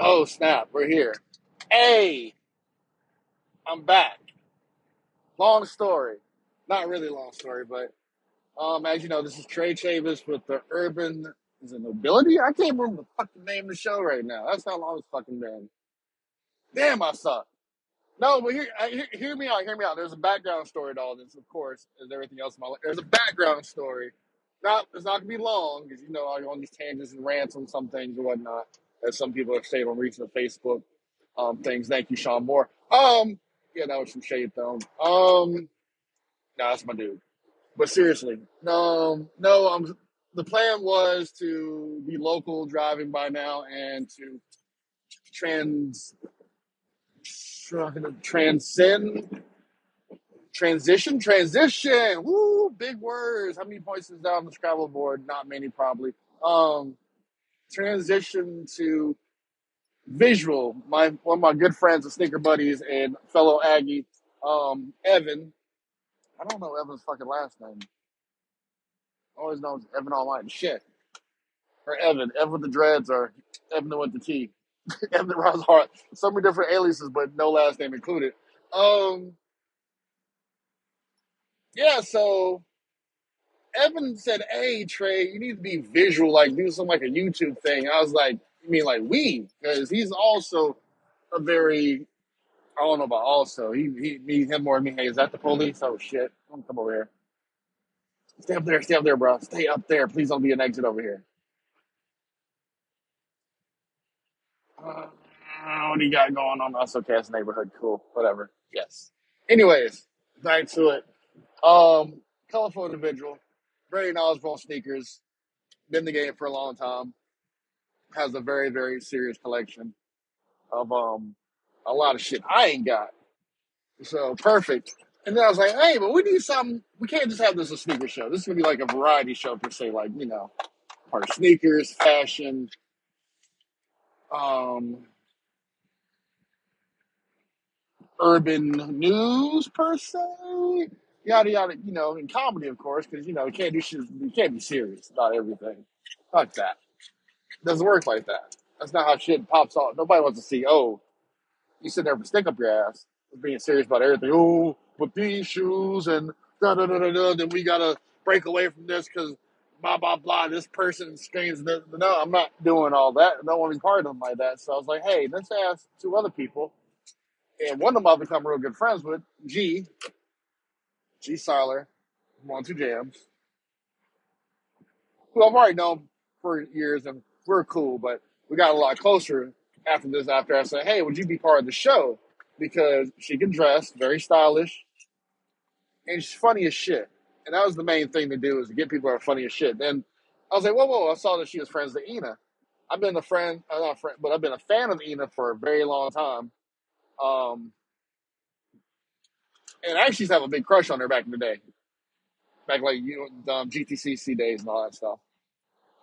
Oh snap, we're here. Hey, I'm back. Long story. Not really long story, but um, as you know, this is Trey Chavis with the Urban is it Nobility? I can't remember the fucking name of the show right now. That's how long it's fucking been. Damn, I suck. No, but hear, I- hear, hear me out. Hear me out. There's a background story to all this, of course, as everything else in my life. There's a background story. Not, it's not gonna be long because you know I go on these tangents and rants on some things and whatnot, as some people have said on recent Facebook um, things. Thank you, Sean Moore. Um, yeah, that was some shade thrown. Um, no, that's my dude. But seriously, no, no. Um, the plan was to be local driving by now and to trans transcend transition transition woo big words how many points is that on the scrabble board not many probably um transition to visual. My one of my good friends and sneaker buddies and fellow aggie um evan. I don't know evan's fucking last name. I always known as evan online shit. Or evan. Evan with the dreads or evan with the t. Evan Ross Hart. so many different aliases but no last name included. Um yeah so Evan said, "Hey Trey, you need to be visual, like do some like a YouTube thing." I was like, "You mean like we?" Because he's also a very I don't know about also. He he me him more than me. Hey, is that the police? Oh shit! Don't come over here. Stay up there. Stay up there, bro. Stay up there. Please don't be an exit over here. Uh, what do you got going on? Okay. It's neighborhood. Cool. Whatever. Yes. Anyways, back to it. Um, colorful individual, very knowledgeable sneakers. Been in the game for a long time. Has a very very serious collection of um a lot of shit I ain't got. So perfect. And then I was like, hey, but we need something. We can't just have this a sneaker show. This is gonna be like a variety show per se, like you know, part sneakers, fashion, um, urban news per se, yada yada. You know, in comedy, of course, because you know you can't do shit. You can't be serious about everything. Fuck that. doesn't work like that. That's not how shit pops off. Nobody wants to see. Oh, you sit there with a stick up your ass, being serious about everything. Oh, with these shoes and da da da da da, then we gotta break away from this because blah blah blah. This person screams. No, I'm not doing all that. I don't want to be part of them like that. So I was like, hey, let's ask two other people, and one of them I've become real good friends with, G, G Siler, two jams, who I've already known for years, and we're cool, but we got a lot closer after this. After I said, hey, would you be part of the show? Because she can dress, very stylish, and she's funny as shit. And that was the main thing to do is to get people that are funny as shit. Then I was like, whoa, whoa! I saw that she was friends with Ina. I've been a friend, uh, not a friend, but I've been a fan of Ina for a very long time. Um, and I actually used to have a big crush on her back in the day, back like you know, um, GTCC days and all that stuff.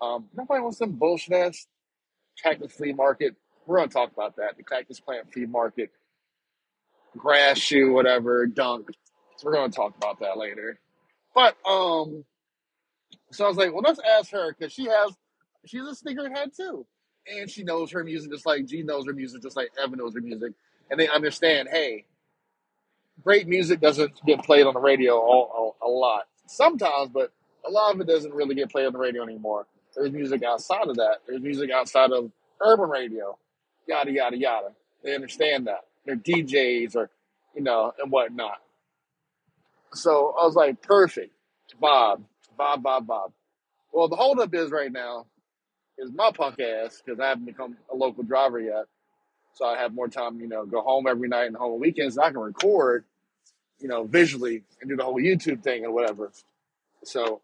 Um, nobody wants some bullshit ass cactus flea market. We're gonna talk about that. The cactus plant flea market, grass shoe, whatever, dunk. So we're gonna talk about that later. But um, So I was like, well, let's ask her because she has, she's a sneakerhead too, and she knows her music just like G knows her music, just like Evan knows her music, and they understand. Hey, great music doesn't get played on the radio all, a, a lot. Sometimes, but a lot of it doesn't really get played on the radio anymore. There's music outside of that. There's music outside of urban radio, yada yada yada. They understand that. They're DJs or you know and whatnot. So I was like, perfect, Bob, Bob, Bob, Bob. Well, the holdup is right now is my punk ass because I haven't become a local driver yet. So I have more time, you know, go home every night and home on weekends. I can record, you know, visually and do the whole YouTube thing and whatever. So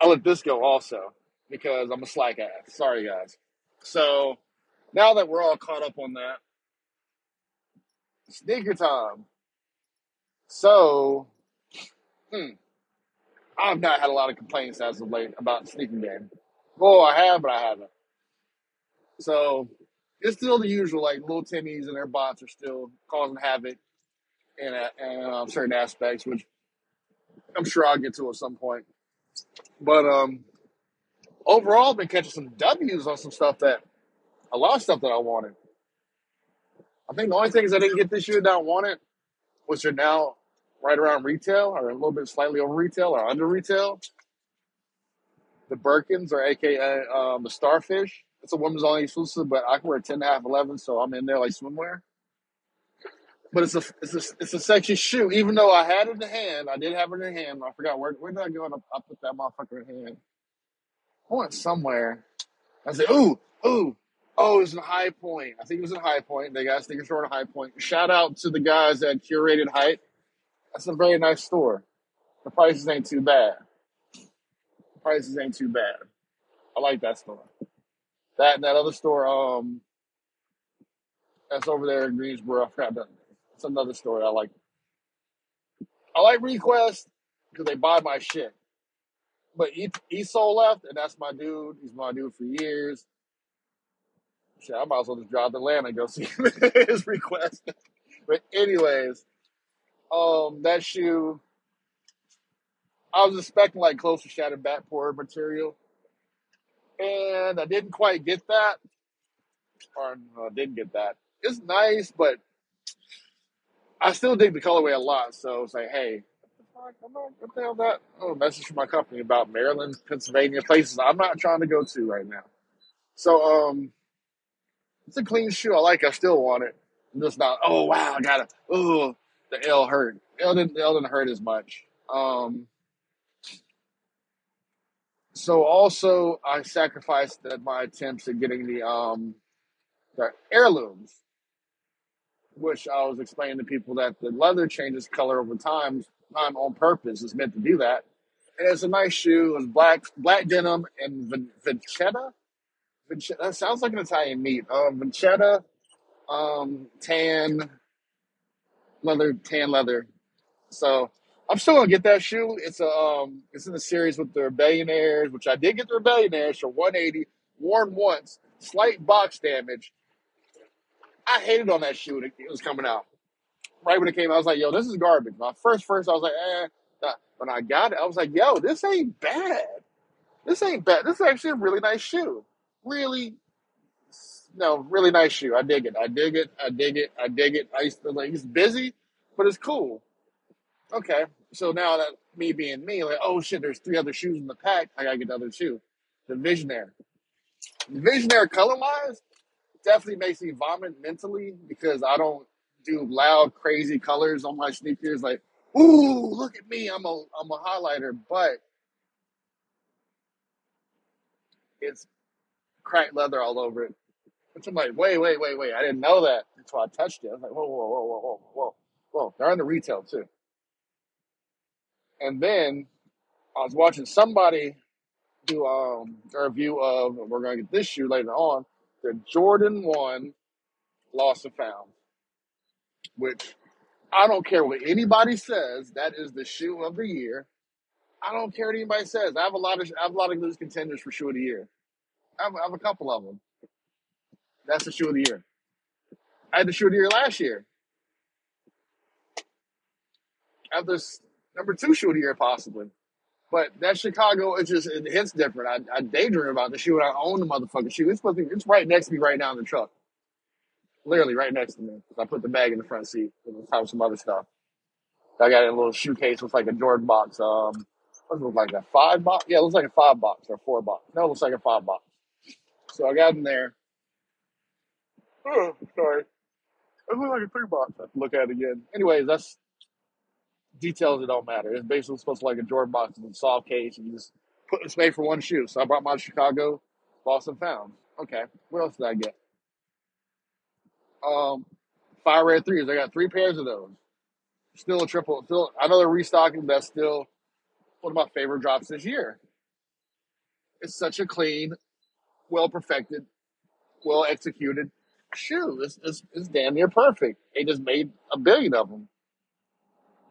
I let this go also because I'm a slack ass. Sorry, guys. So now that we're all caught up on that, sneaker time. So, hmm, I've not had a lot of complaints as of late about sneaking game. Well, I have, but I haven't. So it's still the usual, like little Timmys and their bots are still causing havoc in, a, in um, certain aspects, which I'm sure I'll get to at some point. But um, overall, I've been catching some W's on some stuff that a lot of stuff that I wanted. I think the only things I didn't get this year that I wanted, which are now right around retail or a little bit slightly over retail or under retail, the Birkins or AKA um, the Starfish. It's a women's only exclusive, but I can wear 10 and a half, 11, so I'm in there like swimwear. But it's a it's a it's a sexy shoe. Even though I had it in the hand, I did have it in the hand. I forgot where where did I go? I put that motherfucker in hand. I went somewhere. I said, "Ooh, ooh, oh, it was in High Point. I think it was in High Point. They got a sneaker store in High Point. Shout out to the guys at Curated Height. That's a very nice store. The prices ain't too bad. The prices ain't too bad. I like that store. That and that other store, um, that's over there in Greensboro. I forgot that. It's another store I like. I like Request because they buy my shit. But he, Esol left, and that's my dude. He's my dude for years. Shit, I might as well just drive to Atlanta and go see his request. But anyways, um, that shoe, I was expecting like close to shattered backboard material, and I didn't quite get that, or no, I didn't get that. It's nice, but I still dig the colorway a lot. So it's like, hey, the hell that? Oh, message from my company about Maryland, Pennsylvania, places I'm not trying to go to right now. So, um, it's a clean shoe. I like. I still want it. I'm just not. Oh wow, I got it. Oh, the L hurt. L didn't. L didn't hurt as much. Um. So also, I sacrificed my attempts at getting the um the heirlooms, which I was explaining to people that the leather changes color over time, time on purpose. It's meant to do that. And it's a nice shoe. It's black black denim and vincetta. vincetta. That sounds like an Italian meat. Um, vincetta, um, tan leather, tan leather. So I'm still gonna get that shoe. It's a um, it's in the series with the Rebellionaires, which I did get the Rebellionaires for 180, worn once, slight box damage. I hated on that shoe it was coming out. Right when it came out, I was like, "Yo, this is garbage." My first, first, I was like, "Eh." When I got it, I was like, "Yo, this ain't bad. This ain't bad. This is actually a really nice shoe. Really, no, really nice shoe. I dig it. I dig it. I dig it. I dig it. I used to like it's busy, but it's cool. Okay. So now that me being me, like, oh shit, there's three other shoes in the pack. I gotta get the other two. The Visionaire. The Visionaire color wise definitely makes me vomit mentally because I don't do loud, crazy colors on my sneakers. Like, ooh, look at me. I'm a I'm a highlighter, but it's cracked leather all over it. Which I'm like, wait, wait, wait, wait. I didn't know that until I touched it. I was like, whoa, whoa, whoa, whoa, whoa, whoa, whoa. They're the retail too. And then I was watching somebody do um, a review of, we're going to get this shoe later on, the Jordan 1 Lost and Found, which I don't care what anybody says, that is the shoe of the year. I don't care what anybody says. I have a lot of I have a lot of loose contenders for shoe of the year. I have, I have a couple of them. That's the shoe of the year. I had the shoe of the year last year. This number two the year possibly. But that Chicago, it just it hits different. I, I daydream about the shoe and I own the motherfucking shoe. It's supposed to be, it's right next to me right now in the truck. Literally right next to me. I put the bag in the front seat and of some other stuff. I got a little shoe case with like a Jordan box. Um, what does it look like? A five box? Yeah, it looks like a five box or four box. No, it looks like a five box. So I got in there. Oh, sorry. It looks like a three box. I have to look at it again. Anyways, that's details that don't matter. It's basically supposed to like a Jordan box in a soft case and you just put it's made for one shoe. So I brought my Chicago Lost and Found. Okay. What else did I get? Um Fire Red threes. I got three pairs of those. Still a triple still I know they're restocking, that's still one of my favorite drops this year. It's such a clean, well perfected, well executed shoe. It's, it's, it's damn near perfect. They just made a billion of them.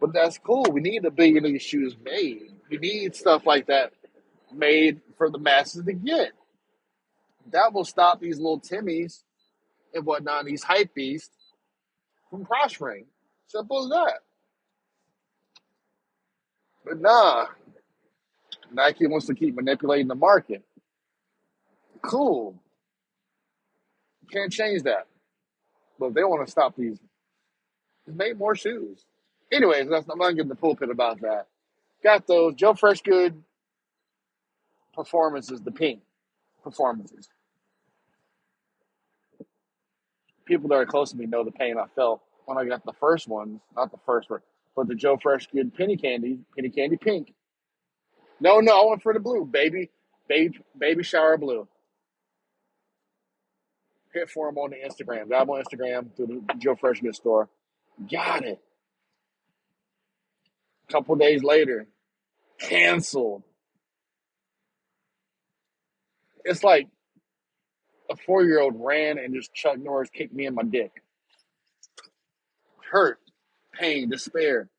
But that's cool. We need a billion of these shoes made. We need stuff like that made for the masses to get. That will stop these little Timmies and whatnot, these hype beasts, from prospering. Simple as that. But nah, Nike wants to keep manipulating the market. Cool. Can't change that. But they want to stop these. Make more shoes. Anyways, that's, I'm not getting the pulpit about that. Got those Joe Freshgood performances, the pink performances. People that are close to me know the pain I felt when I got the first ones, not the first one, but the Joe Freshgood penny candy, penny candy pink. No, no, I went for the blue, baby, baby, baby shower blue. Hit for him on the Instagram. Got him on Instagram through the Joe Freshgood store. Got it. A couple days later, canceled. It's like a four year old ran and just Chuck Norris kicked me in my dick. Hurt, pain, despair.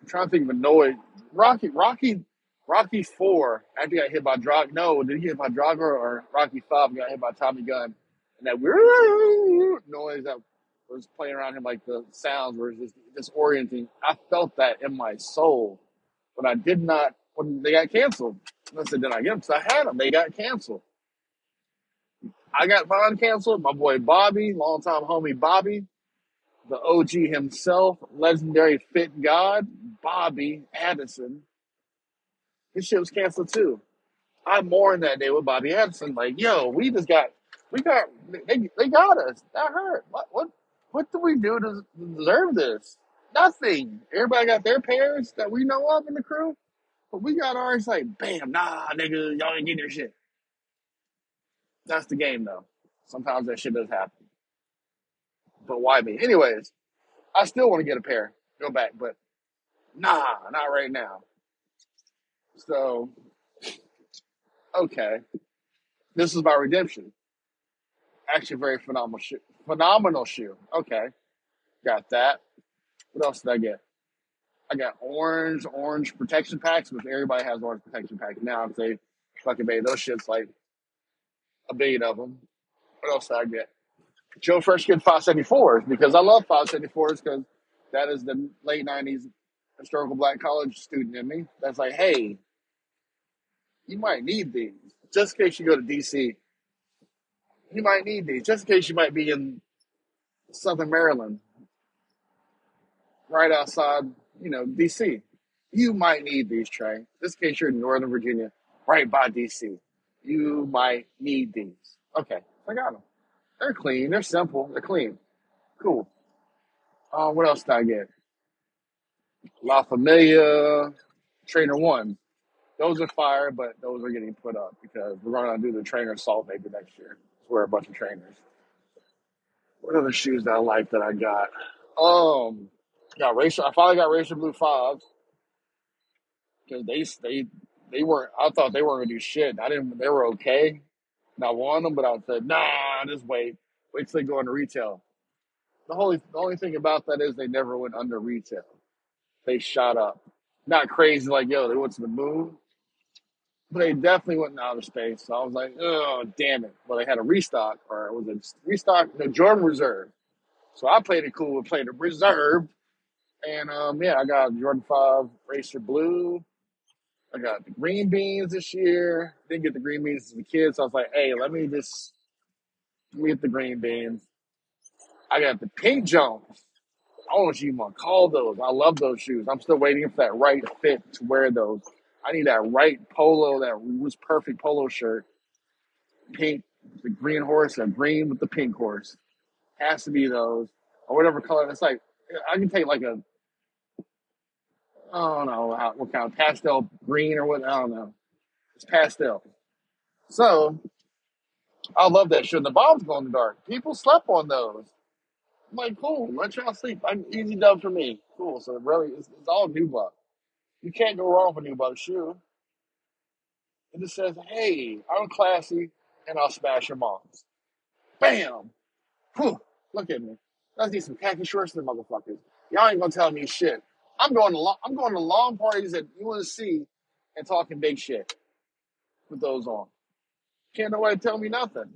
I'm trying to think of a noise. Rocky, Rocky, Rocky Four. After he got hit by Drog. No, did he get hit by Drago or Rocky Five got hit by Tommy Gunn? And that noise that was playing around him, like the sounds were just disorienting. I felt that in my soul, but I did not when they got canceled. I said, did I get them? Because I had them. They got canceled. I got mine canceled. My boy Bobby, longtime homie Bobby, the OG himself, legendary fit god, Bobby Addison. His shit was canceled too. I mourned that day with Bobby Addison. Like, yo, we just got, we got, they, they got us. That hurt. What, what, what do we do to deserve this? Nothing. Everybody got their pairs that we know of in the crew, but we got ours. Like, bam, nah, nigga, y'all ain't getting your shit. That's the game, though. Sometimes that shit does happen. But why me? Anyways, I still want to get a pair. Go back, but nah, not right now. So, okay. This is my redemption. Actually, very phenomenal shoe. Phenomenal shoe. Okay, got that. What else did I get? I got orange, orange protection packs, which everybody has orange protection packs now. If they fucking made those shits like a billion of them. What else did I get? Joe Freshgood 574s because I love 574s because that is the late 90s historical black college student in me. That's like, hey, you might need these just in case you go to DC. You might need these just in case you might be in Southern Maryland, right outside, you know, DC. You might need these, Trey. Just in case you're in Northern Virginia, right by DC. You might need these. Okay, I got them. They're clean. They're simple. They're clean. Cool. Uh, what else did I get? La Familia, Trainer One. Those are fire, but those are getting put up because we're going to do the Trainer Assault maybe next year. Wear a bunch of trainers. What other shoes that I like that I got? Um, got racer. I finally got Racer Blue Fives because they they they weren't. I thought they weren't gonna do shit. I didn't. They were okay. And I them, but I said, nah, just wait. Wait till they go into retail. The only the only thing about that is they never went under retail. They shot up. Not crazy like yo, they went to the moon, but they definitely went in outer space. So I was like, oh damn it. But they had a restock, or it was a restock, the Jordan Reserve. So I played it cool and played it reserve. And um, yeah, I got Jordan Five Racer Blue. I got the green beans this year. Didn't get the green beans as a kid, so I was like, hey, let me just let me get the green beans. I got the pink Jones. I don't you to call those. I love those shoes. I'm still waiting for that right fit to wear those. I need that right polo, that was perfect polo shirt. Pink, the green horse, a green with the pink horse. Has to be those. Or whatever color. It's like I can take like a I don't know what kind of pastel green or what. I don't know. It's pastel. So I love that shit. The bombs glow in the dark. People slept on those. I'm like, cool. Let y'all sleep. I'm easy dub for me. Cool. So really, it's, it's all nubuck. You can't go wrong with a nubuck shoe. It just says, "Hey, I'm classy, and I'll smash your moms." Bam. Whew. Look at me. Let's need some khaki shorts, the motherfuckers. Y'all ain't gonna tell me shit. I'm going to lo- I'm going to long parties at UNC and talking big shit with those on. Can't nobody tell me nothing.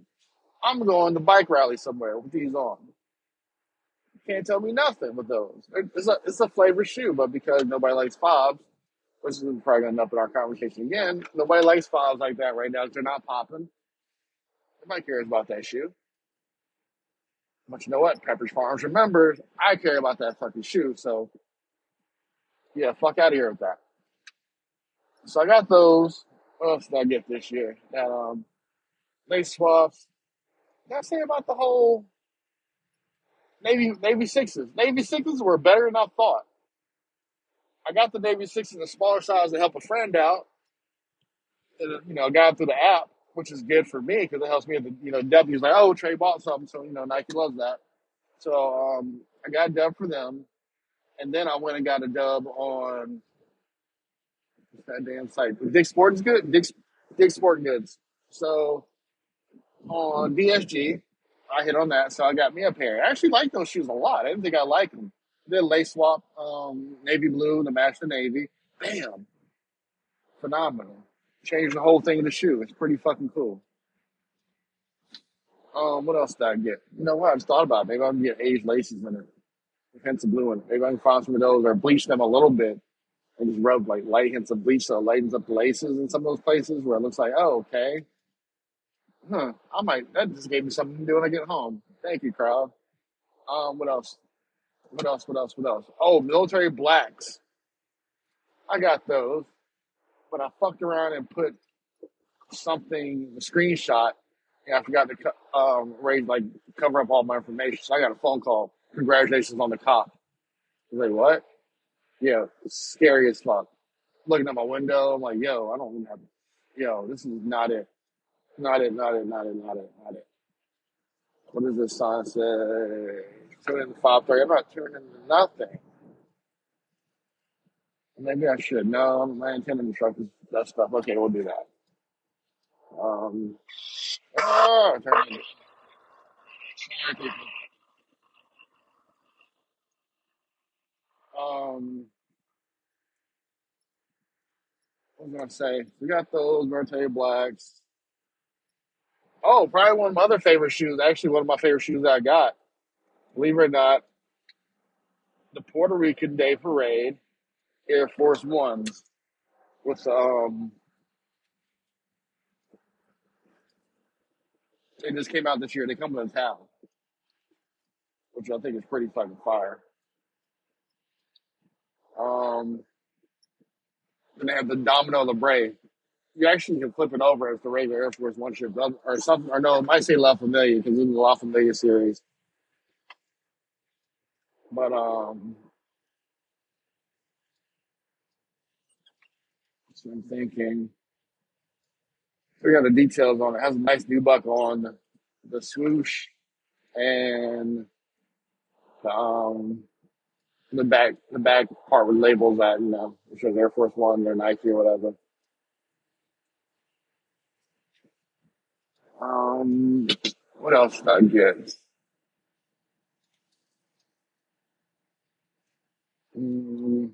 I'm going to bike rally somewhere with these on. Can't tell me nothing with those. It's a it's a flavor shoe, but because nobody likes fobs, which is probably going to end up in our conversation again. Nobody likes files like that right now. They're not popping. Nobody cares about that shoe. But you know what? Pepperidge Farms remembers I care about that fucking shoe. So yeah, fuck out of here with that. So I got those. What else did I get this year? That um lace swaps. Did I say about the whole Navy Navy sixes? Navy sixes were better than I thought. I got the Navy six in the smaller size to help a friend out. And, you know, I got through the app, which is good for me because it helps me. The, you know, W's like, oh, Trey bought something, so you know, Nike loves that. So um, I got a dub for them, and then I went and got a dub on that damn site. Dick Sport is good. Dick Dick Sport Goods. So on DSG, I hit on that, so I got me a pair. I actually like those shoes a lot. I didn't think I liked them. Did lace swap, um, navy blue to the navy. Bam, phenomenal. Changed the whole thing in the shoe. It's pretty fucking cool. Um, what else did I get? You know what? I just thought about it. Maybe I can get aged laces in it. Hints of blue in it. Maybe I can find some of those or bleach them a little bit and just rub like light hints of bleach so it lightens up the laces in some of those places where it looks like, oh, okay. Huh. I might that just gave me something to do when I get home. Thank you, crowd. Um, what else? What else? What else? What else? Oh, military blacks. I got those, but I fucked around and put something a screenshot. And I forgot to um raise like cover up all my information. So I got a phone call. Congratulations on the cop. I was like, what? Yeah, scary as fuck. Looking at my window, I'm like, yo, I don't even have. Yo, this is not it. Not it. Not it. Not it. Not it. Not it. What does this sign say? Tune in five thirty. I'm not tuning into nothing. Maybe I should. No, my antenna the truck is that stuff. Okay, we'll do that. Um, it- Um, what was I gonna say? We got those military blacks. Oh, probably one of my other favorite shoes. Actually, one of my favorite shoes I got. Believe it or not, the Puerto Rican Day Parade Air Force Ones with um. They just came out this year. They come to town, which I think is pretty fucking fire. Um, and they have the Domino Libre. You actually can flip it over as the regular Air Force One ship, or something. Or no, it might say La Familia because it's the La Familia series. But um, so I'm thinking we got the details on it. It has a nice nubuck on the swoosh and um the back the back part with labels that you know, which is Air Force One or Nike or whatever. Um, what else did I get? Mm,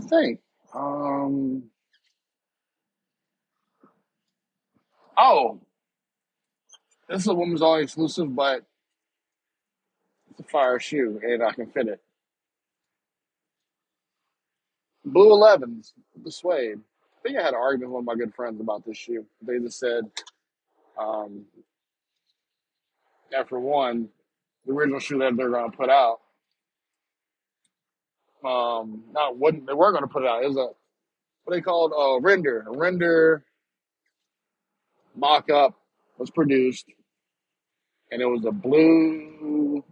to think. Um, oh, this is a woman's only exclusive, but it's a fire shoe and I can fit it. Blue 11s, the suede. I think I had an argument with one of my good friends about this shoe. They just said, um, for one, the original shoe that they're going to put out, um, not wouldn't they were going to put it out. It was a what they called a render. A render mock up was produced, and it was a blue,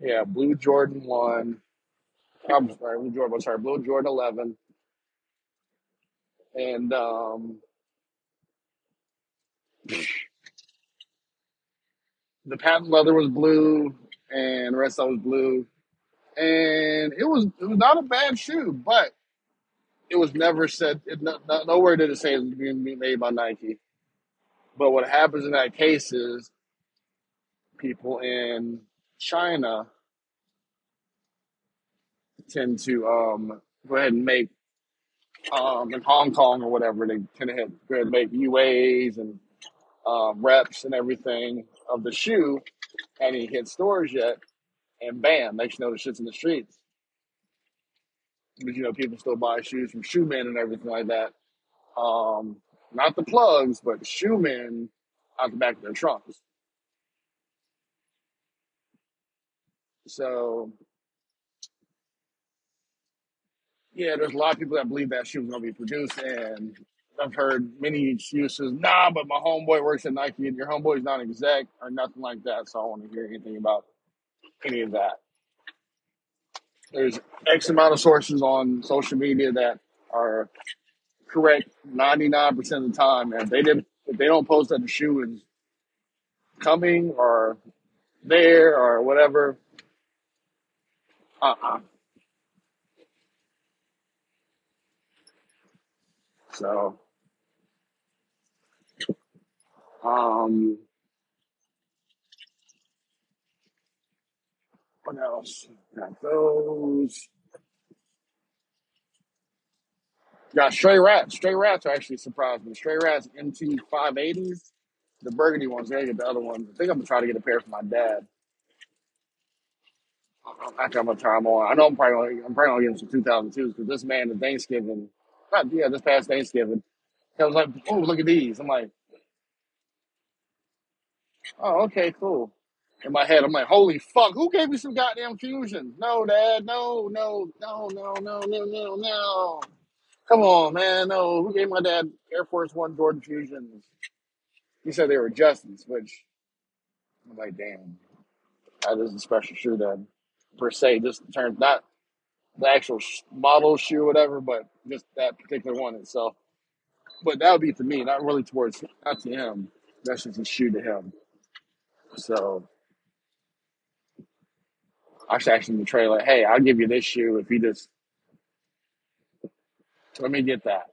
yeah, blue Jordan one. I'm sorry, blue Jordan. I'm sorry, blue Jordan 11, and um, the patent leather was blue, and the rest of it was blue, and it was it was not a bad shoe, but it was never said. It, no, no, nowhere did it say it was being made by Nike. But what happens in that case is people in China tend to um, go ahead and make um, in Hong Kong or whatever they tend to have, go ahead and make UAs and um, reps and everything of the shoe, and he hit stores yet. and bam, next you know the shit's in the streets. But you know, people still buy shoes from shoe men and everything like that. Um, not the plugs, but shoe men out the back of their trunks. So yeah, there's a lot of people that believe that shoe was gonna be produced and I've heard many excuses. Nah, but my homeboy works at Nike, and your homeboy's not exec or nothing like that. So I don't want to hear anything about any of that. There's X amount of sources on social media that are correct 99% of the time. And they didn't, if they don't post that the shoe is coming or there or whatever, uh-uh. So, um, what else? Got those. Got Stray Rats. Stray Rats are actually surprised me. Stray Rats MT 580s. The burgundy ones, they get the other ones. I think I'm gonna try to get a pair for my dad. I I'm gonna try them on. I know I'm probably gonna, I'm probably gonna get some 2002s because this man at Thanksgiving, not yeah, this past Thanksgiving, I was like, "Oh, look at these." I'm like, "Oh, okay, cool." In my head, I'm like, "Holy fuck, who gave me some goddamn fusions?" No, Dad, no, no, no, no, no, no, no, no. Come on, man, no. Who gave my dad Air Force One Jordan fusions? He said they were Justin's, which I'm like, damn, that is a special shoe then, per se. Just in terms, not the actual model shoe, or whatever, but just that particular one itself. But that would be to me, not really towards, not to him. That's just a shoe to him. So I should actually trade like, hey, I'll give you this shoe if you just let me get that.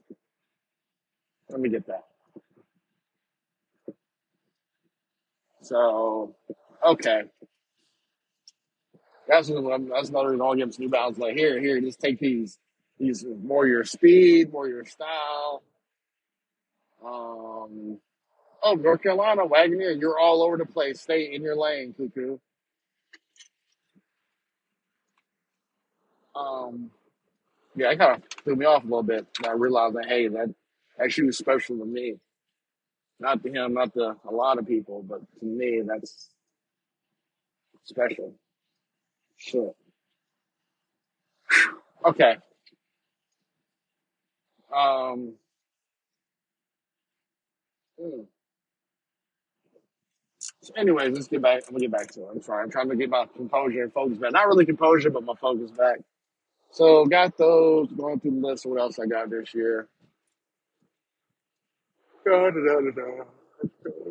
Let me get that. So okay, that's that's another reason I'll give him some New Balance. Like here, here, just take these. These more your speed, more your style. Um, oh, North Carolina, Wagoneer, you're all over the place. Stay in your lane, cuckoo. Um, yeah, it kind of threw me off a little bit. I realized that hey, that that shoe is special to me, not to him, not to a lot of people, but to me, that's special. Shit. Okay. Um. hmm. So anyways, let's get back. I'm gonna get back to it. I'm sorry. I'm trying to get my composure and focus back. Not really composure, but my focus back. So got those. Going through the list of what else I got this year. Da, da, da, da, da.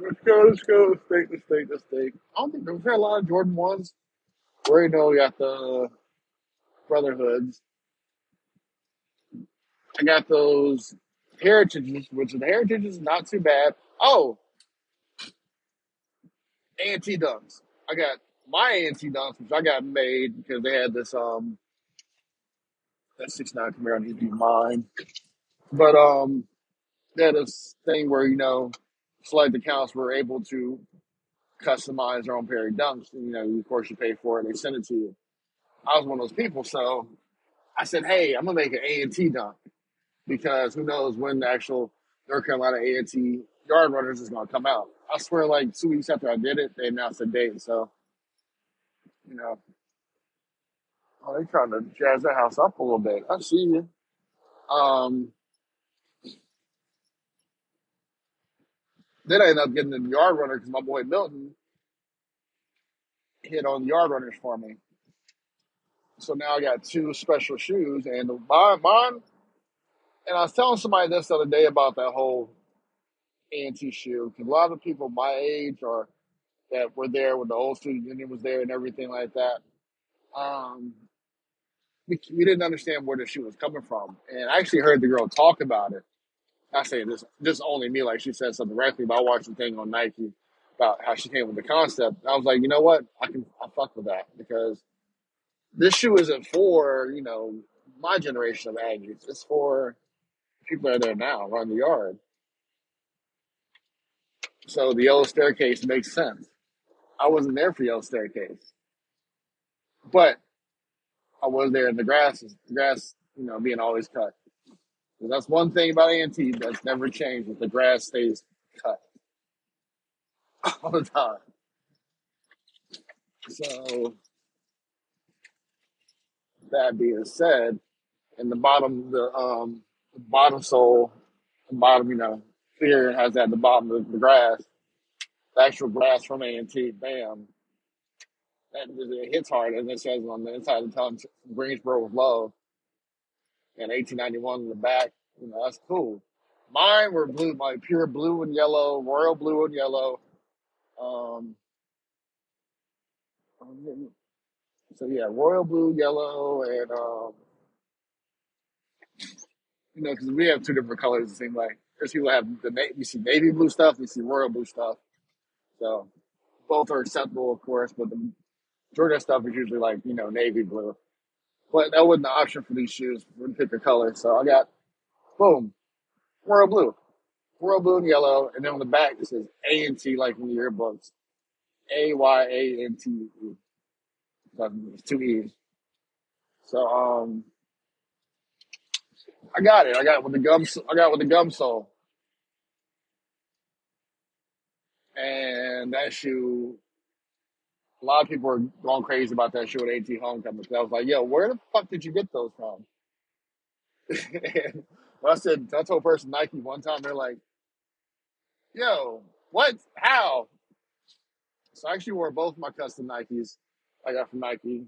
Let's go. Let's go. Let's take. Let's take. Let's take. I don't think there's a lot of Jordan ones. We already know we got the Brotherhoods. I got those Heritages, which the Heritages is not too bad. Oh, A&T Dunks. I got my A&T Dunks, which I got made because they had this um that six nine Camaro needs to be mine. But um they had this thing where you know select accounts were able to customize their own pair of dunks. And, you know, of course, you pay for it. They send it to you. I was one of those people, so I said, "Hey, I'm gonna make an A and T dunk because who knows when the actual North Carolina A and T yard runners is gonna come out." I swear, like two weeks after I did it, they announced the date. So you know, oh, they trying to jazz that house up a little bit. I see you. Um, then I ended up getting the yard runner because my boy Milton hit on yard runners for me. So now I got two special shoes, and mine, mine. And I was telling somebody this the other day about that whole A&T shoe because a lot of people my age or that were there when the old student union was there and everything like that. Um, we, we didn't understand where the shoe was coming from, and I actually heard the girl talk about it. I say this, this only me, like she said something directly, but I watched the thing on Nike about how she came with the concept. I was like, you know what, I can I fuck with that because this shoe isn't for you know my generation of Aggies. It's for people that are there now, around the yard. So the yellow staircase makes sense. I wasn't there for yellow staircase. But I was there, in the grass the grass, you know, being always cut. And that's one thing about A&T that's never changed. Is the grass stays cut all the time. So that being said, in the bottom, the um, bottom sole, the bottom, you know, clear has at the bottom of the grass, the actual grass from A&T, bam, that it hits hard, and it says on the inside of the tongue, Greensboro was love, and 1891 in the back. You know, that's cool. Mine were blue, like pure blue and yellow, royal blue and yellow. Um, so yeah, royal blue, yellow, and um, you know, because we have two different colors. It seems like there's people have the we see navy blue stuff, we see royal blue stuff. So both are acceptable, of course, but the Jordan stuff is usually like you know navy blue. But that wasn't the option for these shoes. We pick a color, so I got boom, royal blue, royal blue and yellow, and then on the back it says A and T like in the yearbooks, A Y A N T two E's. So um, I got it. I got it with the gum. I got it with the gum sole, and that shoe. A lot of people were going crazy about that shoe at AT Homecoming. I was like, "Yo, where the fuck did you get those from?" and I said I told person Nike one time, they're like, "Yo, what? How?" So I actually wore both my custom Nikes I got from Nike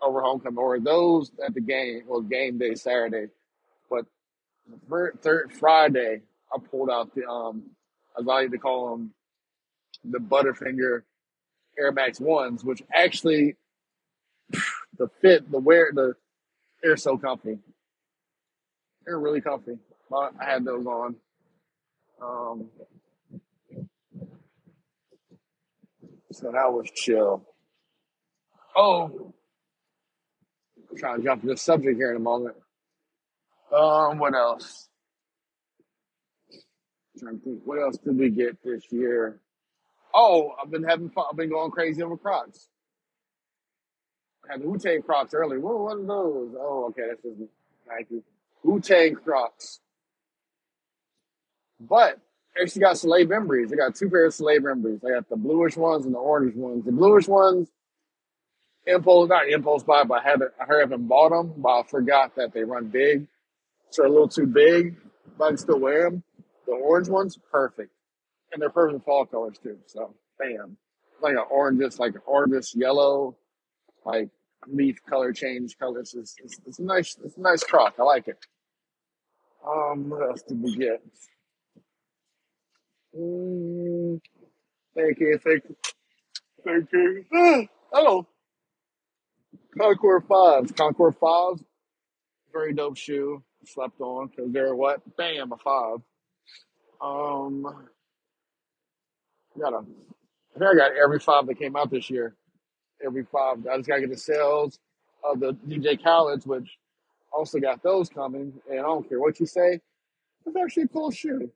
over homecoming, or those at the game, well, game day Saturday. But third, third Friday, I pulled out the um, as I like to call them, the Butterfinger Air Max ones, which actually the fit, the wear, the they're so comfy. They're really comfy. I had those on. Um, so that was chill. Oh, I'm trying to jump to this subject here in a moment. Um, what else? trying to think. What else did we get this year? Oh, I've been having fun. I've been going crazy over Crocs. I had the Wu Tang Crocs earlier. What, what are those? Oh, okay, that's just Nike. Wu Tang Crocs. But actually got Salehe Bemburys. I got two pairs of Salehe Bemburys. I got the bluish ones and the orange ones. The bluish ones, impulse, not impulse buy, but I haven't, I haven't bought them, but I forgot that they run big. So they're a little too big, but I can still wear them. The orange ones, perfect. And they're perfect fall colors too. So, bam. Like an orange, like an orange yellow, like leaf color change colors. It's, it's, it's a nice, it's a nice croc. I like it. Um, what else did we get? Mm, thank you, thank you, thank you. oh, Concord Fives. Concord Fives, very dope shoe. Slept on because they're what? Bam, a five. Um, got a. I think I got every five that came out this year. Every five. I just gotta get the sales of the DJ Khaled's, which also got those coming. And I don't care what you say, it's actually a cool shoe.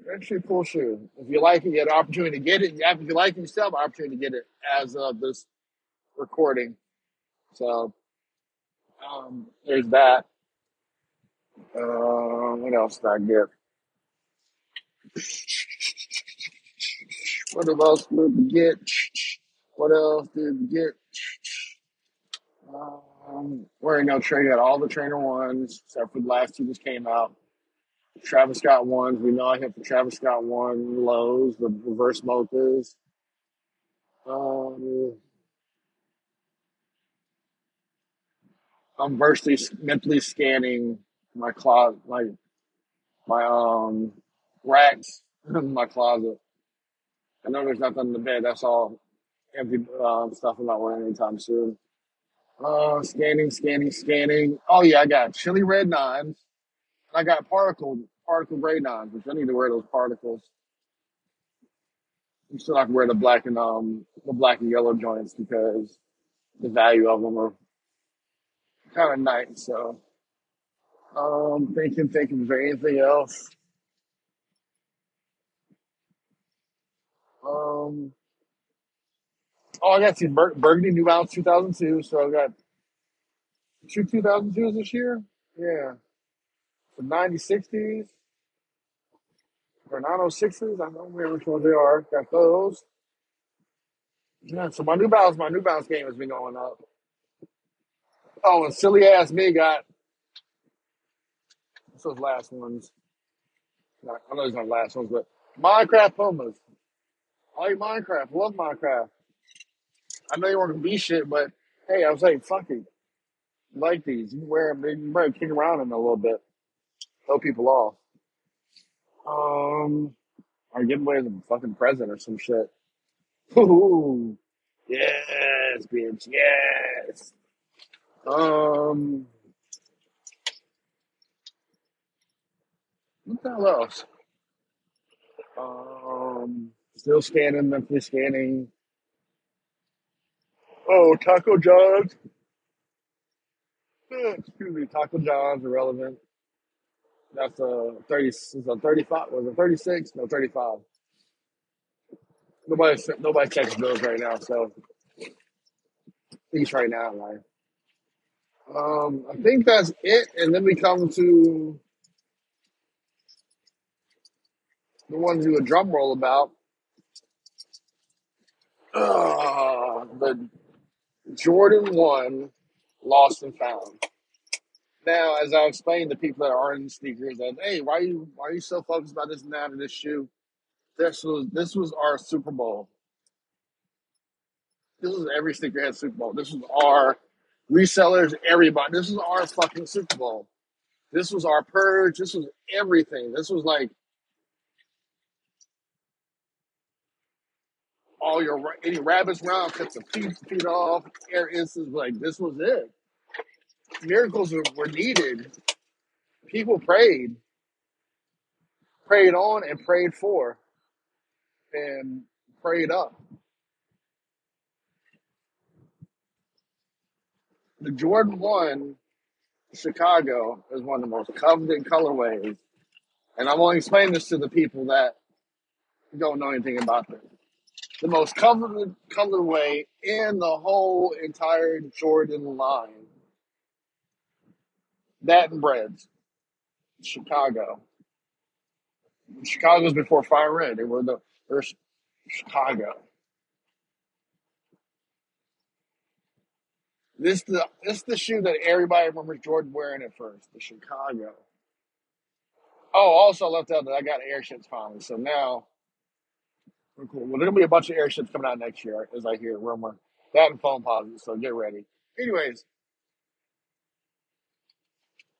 It's Actually, a cool shoe. If you like it, you had an opportunity to get it. If you like it, you still have an opportunity to get it as of this recording. So um, there's that. Uh, what else did I get? What else did we get? What else did we get? Um, wearing no trainer. Got all the trainer ones except for the last two just came out. Travis Scott ones. We know I hit the Travis Scott one lows, the reverse mochas. Um, I'm virtually mentally scanning my closet, my my um racks, in my closet. I know there's nothing in the bed. That's all empty um, stuff I'm not wearing anytime soon. Uh, scanning, scanning, scanning. Oh yeah, I got chili red nines. I got particle particle gray nines, which I need to wear those particles. I'm still not gonna wear the black and um the black and yellow joints because the value of them are kind of nice. So um thinking, thinking, is there anything else? Um Oh, I got some Bur- Burgundy New Balance 2002. So I got two 2002s this year. Yeah. Some 9060s or 906s. I don't remember which ones they are. Got those. Yeah. So my New Balance, my New Balance game has been going up. Oh, and silly ass me got those last ones? I know these aren't last ones, but Minecraft Pumas. Like Minecraft. Love Minecraft. I know you want to be shit, but hey, I was like, fuck it. Like these. You wear them, you better kick around in a little bit. Throw people off. Um, or give away a fucking present or some shit. Ooh, yes, bitch, yes. Um, what the hell else? Um, still scanning, mentally scanning. Oh, Taco John's. Eh, Excuse me, Taco John's irrelevant. That's a thirty. It's a thirty-five. Was it thirty-six? No, thirty-five. Nobody, nobody checks bills right now, so at least right now, like. Um, I think that's it, and then we come to the ones you a drum roll about. The Jordan One Lost and Found. Now, as I explained to people that are in sneakers, that hey, why you why are you so focused about this and that and this shoe? This was this was our Super Bowl. This was every sneakerhead Super Bowl. This was our resellers, everybody. This was our fucking Super Bowl. This was our purge. This was everything. This was like all your any rabbits round, cut some feet, feet off, air instance. Like this was it. Miracles were, needed. People prayed, prayed on, and prayed for, and prayed up. The Jordan One Chicago is one of the most coveted colorways, and I'm only explaining this to the people that don't know anything about this. The most coveted colorway in the whole entire Jordan line. That and breads. Chicago. Chicago's before Fire Red. They were the first Chicago. This the this is the shoe that everybody remembers Jordan wearing at first. The Chicago. Oh, also left out that I got airships finally. So now cool. Well, there's gonna be a bunch of airships coming out next year, as I hear rumor. That and phone pauses. So get ready. Anyways,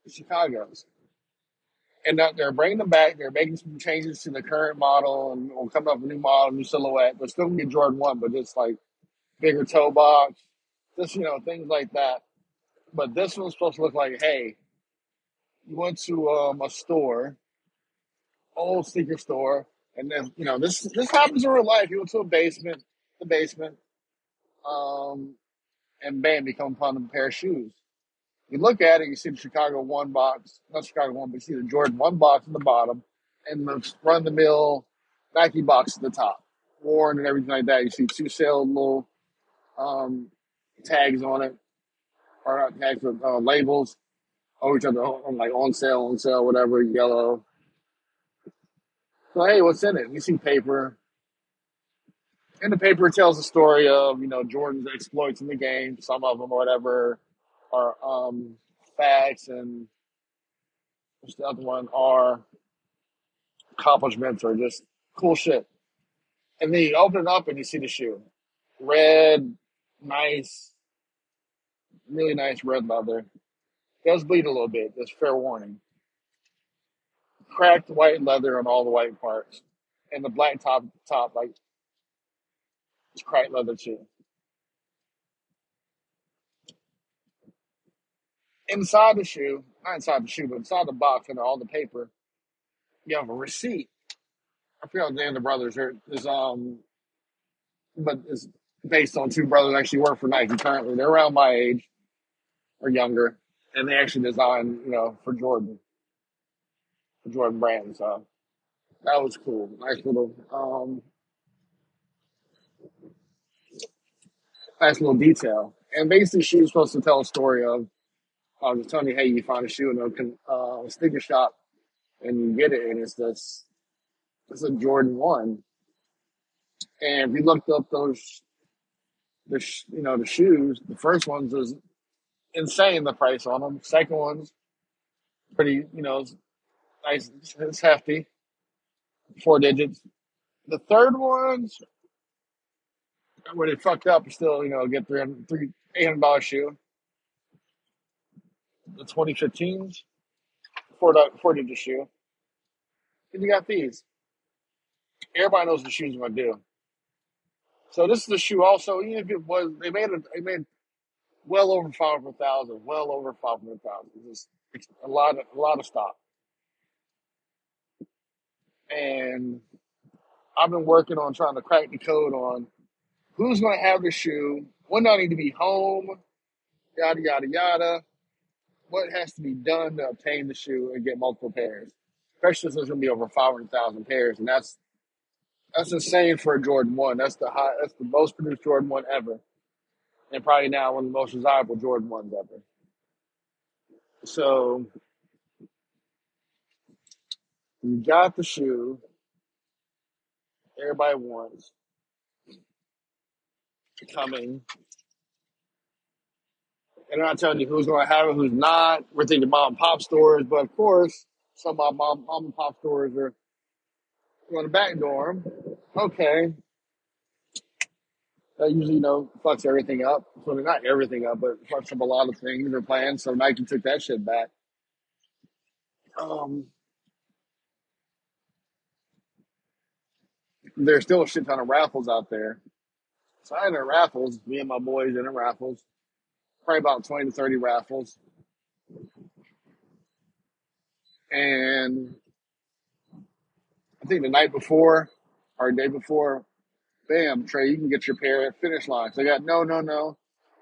Chicago's. And now they're bringing them back. They're making some changes to the current model and we'll come up with a new model, new silhouette. But still gonna be Jordan one, but just like bigger toe box, just you know things like that. But this one's supposed to look like, hey, you went to um, a store, old sneaker store, and then you know this this happens in real life. You go to a basement, the basement, um, and bam, you come upon a pair of shoes. You look at it, you see the Chicago one box, not Chicago one, but you see the Jordan one box in the bottom, and the run the mill Nike box at the top, worn and everything like that. You see two sale little um, tags on it, or not tags, but uh, labels over each other, on, like on sale, on sale, whatever, yellow. So hey, what's in it? You see paper, and the paper tells the story of you know Jordan's exploits in the game. Some of them, or whatever, are um, facts, and what's the other one are accomplishments, or just cool shit. And then you open it up and you see the shoe, red, nice, really nice red leather. It Does bleed a little bit. Just fair warning. Cracked white leather on all the white parts, and the black top top like it's cracked leather too. Inside the shoe, not inside the shoe, but inside the box and all the paper, you have a receipt. I what the name the brothers are. Is um, but it's based on two brothers actually work for Nike currently. They're around my age or younger, and they actually design you know for Jordan, Jordan brand. So that was cool. Nice little um nice little detail. And basically, she was supposed to tell a story of I was telling you, hey, you find a shoe in a uh, sneaker shop and you get it, and it's this it's a Jordan one. And we looked up those the sh- you know the shoes. The first ones was insane the price on them. Second one's pretty you know nice. It's hefty, four digits. The third ones when they fucked up, still you know get three hundred three eight hundred dollar shoe. The 2015s, four four digit shoe. Then you got these. Everybody knows the shoes gonna do. So this is the shoe. Also, even if it was, they made it. They made well over five hundred thousand. Well over five hundred thousand. Just a lot of a lot of stock. And I've been working on trying to crack the code on who's going to have the shoe, when do I need to be home, yada yada yada. What has to be done to obtain the shoe and get multiple pairs? Especially since there's going to be over five hundred thousand pairs, and that's that's insane for a Jordan One. That's the high. That's the most produced Jordan One ever, and probably now one of the most desirable Jordan Ones ever. So you got the shoe. Everybody wants coming. And I'm not telling you who's going to have it, who's not. We're thinking mom and pop stores, but of course, some of my mom, mom and pop stores are going to backdoor them. Okay, that usually you know fucks everything up. So not everything up, but fucks up a lot of things or plans. So Nike took that shit back. Um, there's still a shit ton of raffles out there. So I enter raffles. Me and my boys enter raffles. Probably about twenty to thirty raffles, and I think the night before or day before, bam, Trey, you can get your pair at finish line. So I got no, no, no.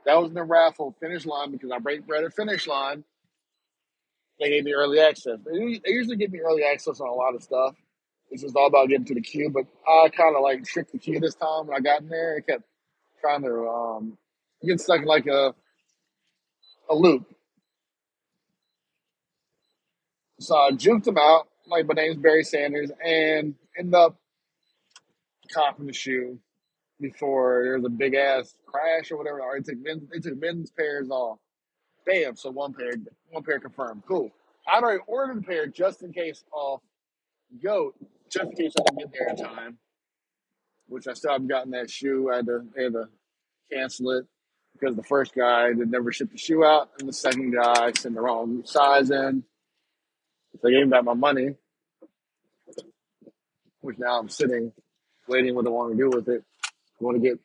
That was in the raffle finish line because I break bread at finish line. They gave me early access. They usually give me early access on a lot of stuff. It's just all about getting to the queue. But I kind of like tricked the queue this time when I got in there. It kept trying to um, get stuck in like a, a loop. So I juked them out. Like my name's Barry Sanders, and end up copping the shoe before there was a big ass crash or whatever. Or they took men, they took men's pairs off. Bam! So one pair, one pair confirmed. Cool. I'd already ordered a pair just in case off Goat, just in case I didn't get there in time. Which I still haven't gotten that shoe. I had to, I had to cancel it because the first guy did never ship the shoe out, and the second guy sent the wrong size in. So I gave him back my money, which now I'm sitting waiting what I want to do with it. I want to get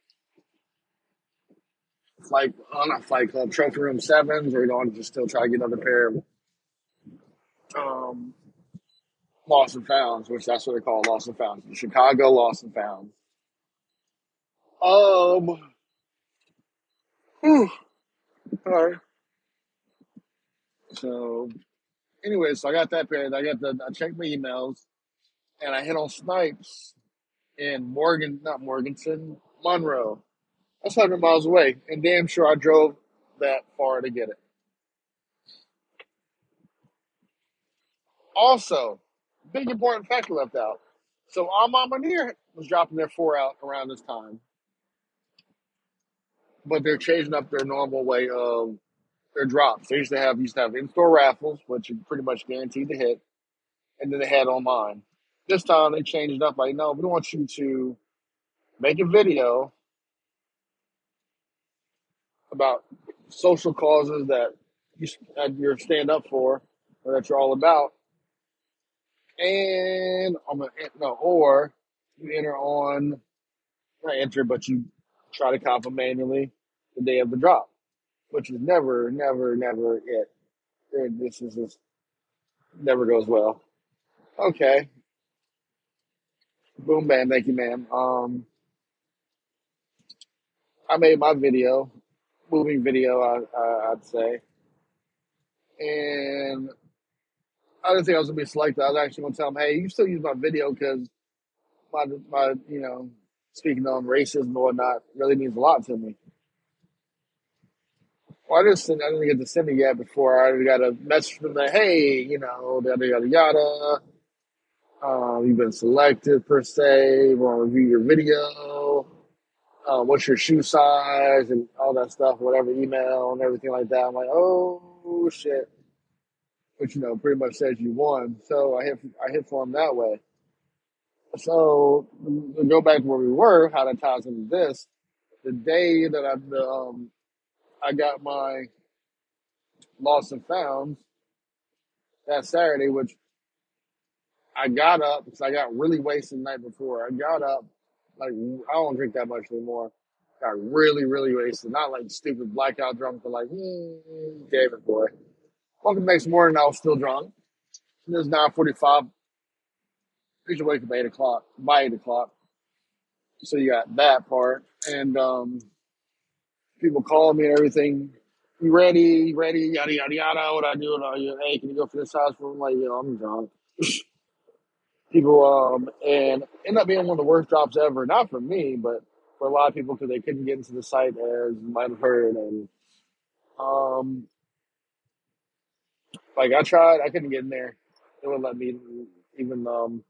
Fight, oh, not flight Club, Trophy Room Sevens, or you want to just still try to get another pair of um, Lost and Founds, which that's what they call Lost and Founds. The Chicago Lost and Founds. Um, whew, right. So, anyway, so I got that pair. I got the, I checked my emails, and I hit on Snipes in Morgan, not Morganton, Monroe. That's 100 miles away, and damn sure I drove that far to get it. Also, big important factor left out. So A Ma Maniére was dropping their four out around this time, but they're changing up their normal way of their drops. They used to have used to have in store raffles, which are pretty much guaranteed to hit, and then they had online. This time they changed it up like, no, we want you to make a video about social causes that you that you're stand up for or that you're all about, and I'm gonna no, or you enter on not enter, but you try to cop them manually the day of the drop, which is never, never, never it. This is just never goes well. Okay, boom, bam, thank you, ma'am. Um, I made my video, moving video, I, I, I'd say, and I didn't think I was gonna be selected. I was actually gonna tell them, hey, you still use my video because my, my, you know, speaking on racism and whatnot really means a lot to me. Well, I just I didn't get to send it yet before I got a message from the hey, you know, yada yada yada. Um, you've been selected per se. We want to review your video. Uh, what's your shoe size and all that stuff, whatever email and everything like that. I'm like, oh shit, which you know pretty much says you won. So I hit I hit for him that way. So to go back to where we were, how that ties into this. The day that I um I got my lost and found that Saturday, which I got up because I got really wasted the night before. I got up like I don't drink that much anymore. Got really, really wasted. Not like stupid blackout drunk, but like mm, David boy. Woke up next morning, I was still drunk. It was nine forty-five. You should wake up at eight o'clock by eight o'clock. So you got that part, and um, people calling me and everything. You ready? You ready? Yada yada yada. What I do? And all you, hey, can you go for this house? I'm like, yo, I'm drunk. People um and end up being one of the worst drops ever. Not for me, but for a lot of people because they couldn't get into the site as you might have heard. And um, like I tried, I couldn't get in there. They wouldn't let me even um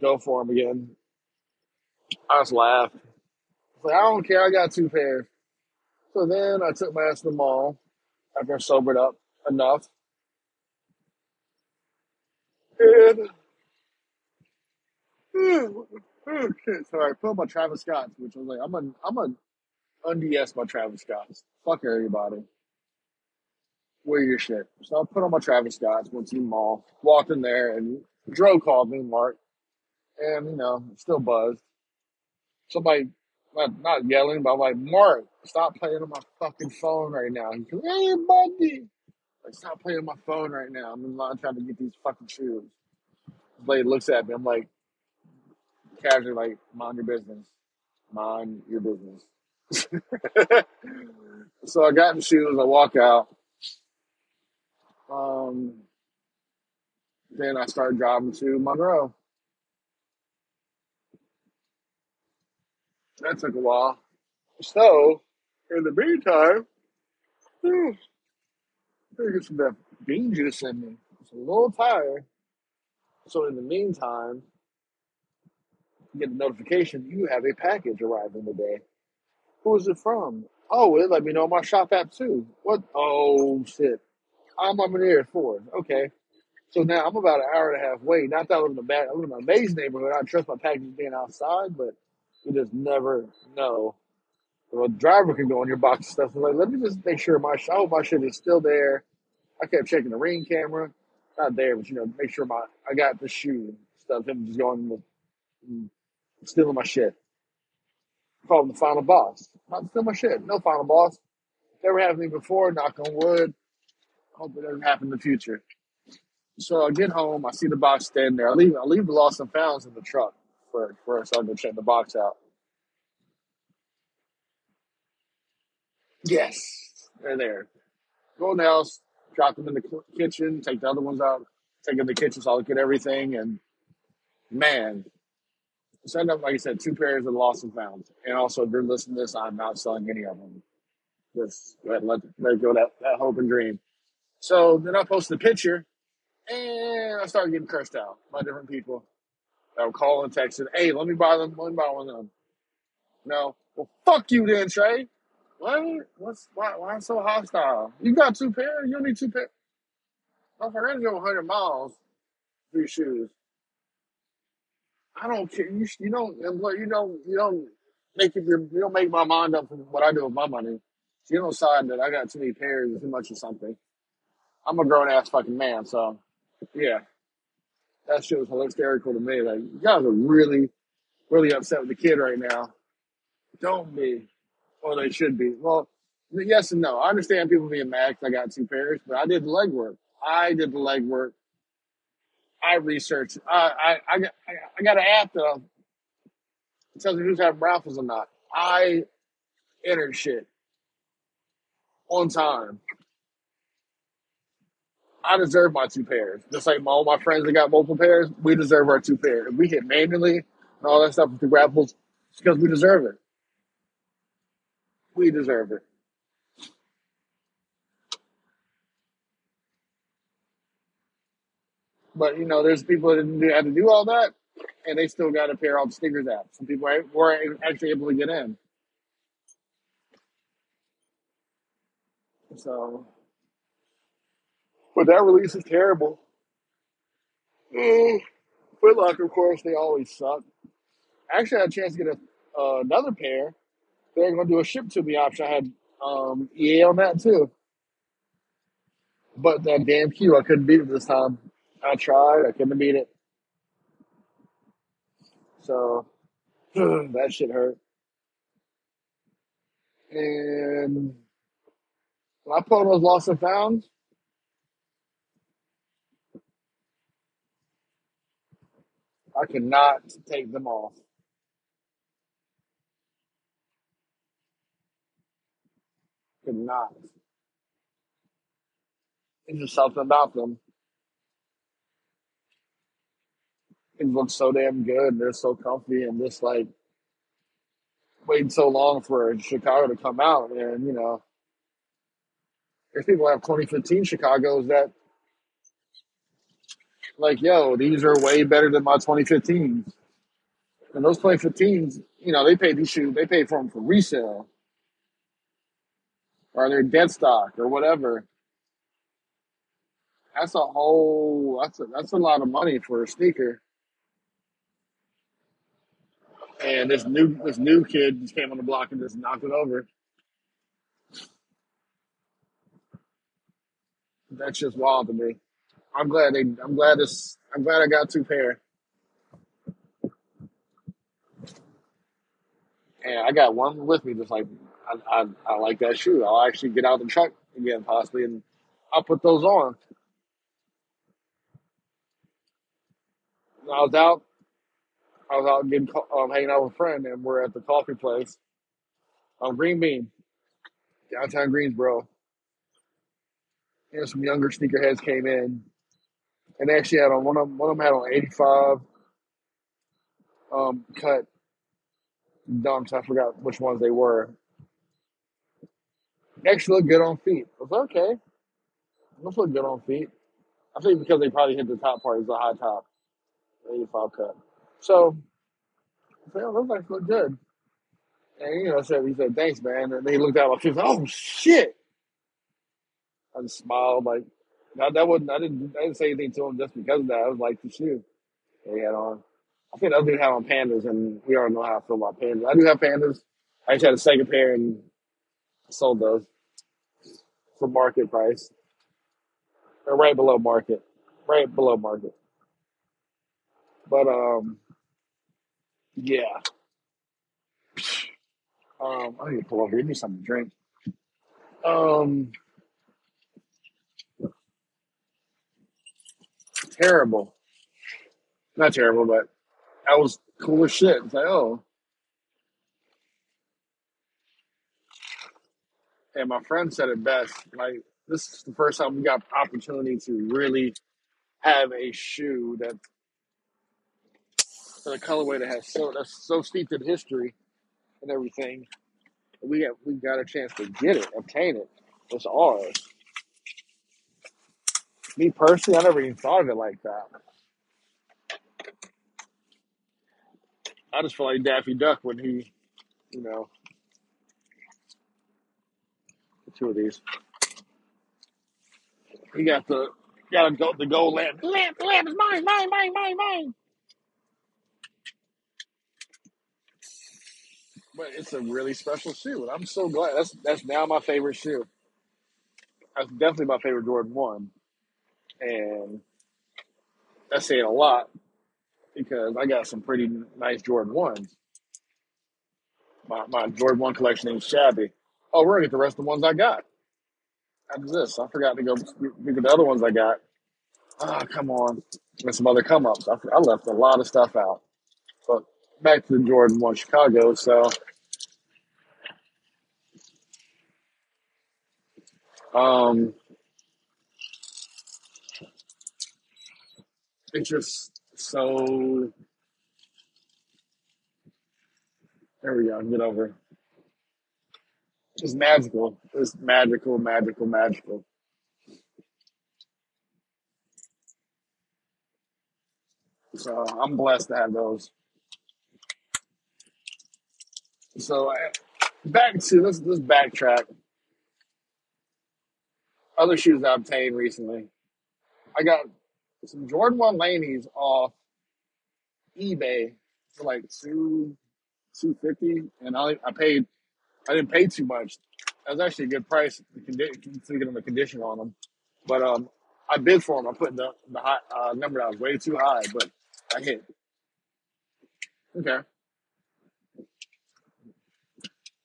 go for them again. I just laughed. It's like I don't care. I got two pairs. So then I took my ass to the mall after I sobered up enough. And shit, sorry, I put my Travis Scotts, which I was like, I'm gonna I'm gonna unds my Travis Scotts. Fuck everybody. Wear your shit. So I put on my Travis Scotts, went to the mall, walked in there, and Dro called me, Mark, and you know, still buzzed. Somebody not, not yelling, but I'm like, Mark, stop playing on my fucking phone right now. He goes, Hey buddy. Like, stop playing on my phone right now. I'm in line trying to get these fucking shoes. Blade looks at me. I'm like, casually, like, mind your business. Mind your business. so I got in shoes. I walk out. Um, then I started driving to Monroe. That took a while. So, in the meantime, I get some that bean juice in me. It's a little tired. So, in the meantime, you get a notification you have a package arriving today. Who is it from? Oh, it let me know my shop app too. What? Oh, shit. I'm up in air for it. Okay. So now I'm about an hour and a half away. Not that I live in a bad, I live in an amazing neighborhood. I trust my packages being outside, but you just never know. A driver can go on your box and stuff. So like, let me just make sure my I hope my shit is still there. I kept checking the ring camera, not there, but you know, make sure my I got the shoe and stuff. Him just going with mm, stealing my shit. Call him the final boss. Not stealing my shit. No final boss. Never happened to me before. Knock on wood. Hope it doesn't happen in the future. So I get home, I see the box standing there. I leave I leave the lost and founds in the truck for for so I can check the box out. Yes, they're there. Go in the house, drop them in the kitchen, take the other ones out, take them in the kitchen so I look at everything. And man, so up, like I said, two pairs of lost and found. And also, if you're listening to this, I'm not selling any of them. Just go and let, let go that, that hope and dream. So then I posted a picture and I started getting cursed out by different people that were calling, texting, hey, let me buy them, let me buy one of them. No. Well, fuck you then, Trey. What? What's why? Why so hostile? You got two pairs. You don't need two pairs. If I gotta go 100 miles for your shoes, I don't care. You, you don't. You don't. You don't make it. You don't make my mind up what I do with my money. You don't decide that I got too many pairs or too much of something. I'm a grown ass fucking man, so yeah, that shit was hysterical to me. Like you guys are really, really upset with the kid right now. Don't be. Or they should be. Well, yes and no. I understand people being mad 'cause I got two pairs, but I did the legwork. I did the legwork. I researched. I I I got, I got an app that tells me who's having raffles or not. I entered shit on time. I deserve my two pairs. Just like all my friends that got multiple pairs, we deserve our two pairs. We hit manually and all that stuff with the grapples, it's because we deserve it. We deserve it. But you know, there's people that didn't have to do all that, and they still got a pair of stickers out. Some people weren't actually able to get in. So but that release is terrible. Mm. Foot of course, they always suck. Actually, I had a chance to get a, uh, another pair. They're going to do a ship to me option. I had um, EA on that too. But that damn Q, I couldn't beat it this time. I tried, I couldn't beat it. So that shit hurt. And when I put on those lost and found, I cannot take them off. Could not. It's just something about them. It looks so damn good. They're so comfy and just like waiting so long for Chicago to come out. And, you know, there's people have 2015 Chicago's that, like, yo, these are way better than my 2015s. And those 2015s, you know, they paid these shoes, they paid for them for resale or they're dead stock or whatever. That's a whole, that's a, that's a lot of money for a sneaker. And this new, this new kid just came on the block and just knocked it over. That's just wild to me. I'm glad they, I'm glad this, I'm glad I got two pair. And I got one with me, just like I, I, I like that shoe. I'll actually get out the truck again, possibly, and I'll put those on. I was out, I was out getting um, hanging out with a friend, and we're at the coffee place on Green Bean, downtown Greensboro. And some younger sneakerheads came in, and they actually had on one of them, one of them had on 85 um, cut dunks. I forgot which ones they were. They actually looked good on feet. I was okay, those look good on feet. I think because they probably hit the top part, it's a high top, 85 cut. So, I said, oh, those actually look good. And, you know, I said, he said, thanks, man. And then he looked at my feet, oh, shit. I just smiled, like, that, that wasn't, I didn't, I didn't say anything to him just because of that. I was like, the shoe he had on. I think I do have on pandas, and we all know how I feel about pandas. I do have pandas. I just had a second pair and sold those for market price, or right below market, right below market. But um, yeah, um, I need to pull over. Give me something to drink. Um, terrible, not terrible, but I was cool as shit. It's like, oh, and my friend said it best. Like, this is the first time we got opportunity to really have a shoe that a colorway that has so that's so steeped in history and everything. We got we got a chance to get it, obtain it. It's ours. Me personally, I never even thought of it like that. I just feel like Daffy Duck when he, you know, two of these. He got the got the gold lamp. Lamp, lamp is mine, mine, mine, mine, mine. But it's a really special shoe, and I'm so glad. That's that's now my favorite shoe. That's definitely my favorite Jordan One, and that's saying a lot because I got some pretty nice Jordan Ones. My my Jordan One collection ain't shabby. Oh, we're gonna get the rest of the ones I got. After this, I forgot to go look at the other ones I got. Ah, come on, and some other come ups. I, I left a lot of stuff out. But back to the Jordan One Chicago. So um, it's just so. There we go. Get over. It's magical. It's magical, magical, magical. So I'm blessed to have those. So I- back to let's let's backtrack. Other shoes I obtained recently. I got some Jordan One Laneys off eBay for like two two fifty, and I I paid I didn't pay too much. That was actually a good price considering the condition on them. But um, I bid for them. I put the the high, uh, number that was way too high, but I hit. Okay.